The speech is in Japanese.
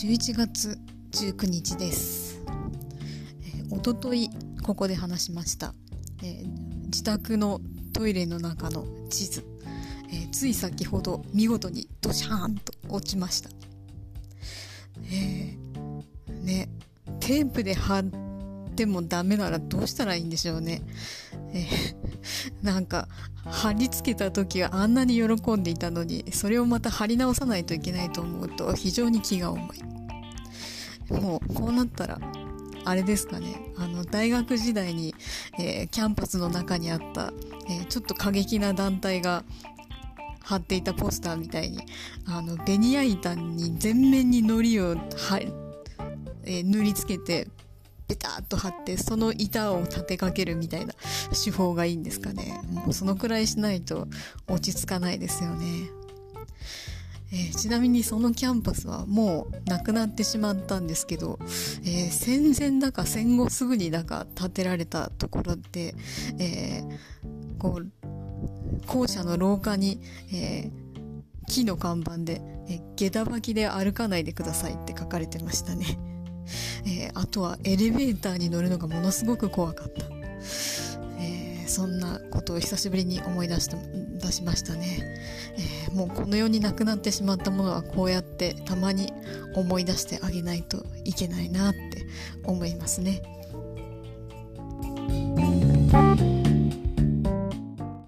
11月19日です、えー、おとといここで話しました、えー、自宅のトイレの中の地図、えー、つい先ほど見事にドシャーンと落ちました。えー、ねテープで貼ってもダメならどうしたらいいんでしょうね。えー、なんか貼り付けた時はあんなに喜んでいたのにそれをまた貼り直さないといけないと思うと非常に気が重い。もうこうなったらあれですかね。あの大学時代に、えー、キャンパスの中にあった、えー、ちょっと過激な団体が貼っていたポスターみたいにあのベニヤ板に全面に糊をは、えー、塗りつけてペタッと貼ってその板を立てかけるみたいな手法がいいんですかねもうそのくらいしないと落ち着かないですよね、えー、ちなみにそのキャンパスはもうなくなってしまったんですけど、えー、戦前だか戦後すぐにだか建てられたところで、えー、こう校舎の廊下に、え木の看板で、え下駄履きで歩かないでくださいって書かれてましたね。えー、あとはエレベーターに乗るのがものすごく怖かった。えー、そんなことを久しぶりに思い出した、出しましたね。えー、もうこの世になくなってしまったものはこうやってたまに思い出してあげないといけないなって思いますね。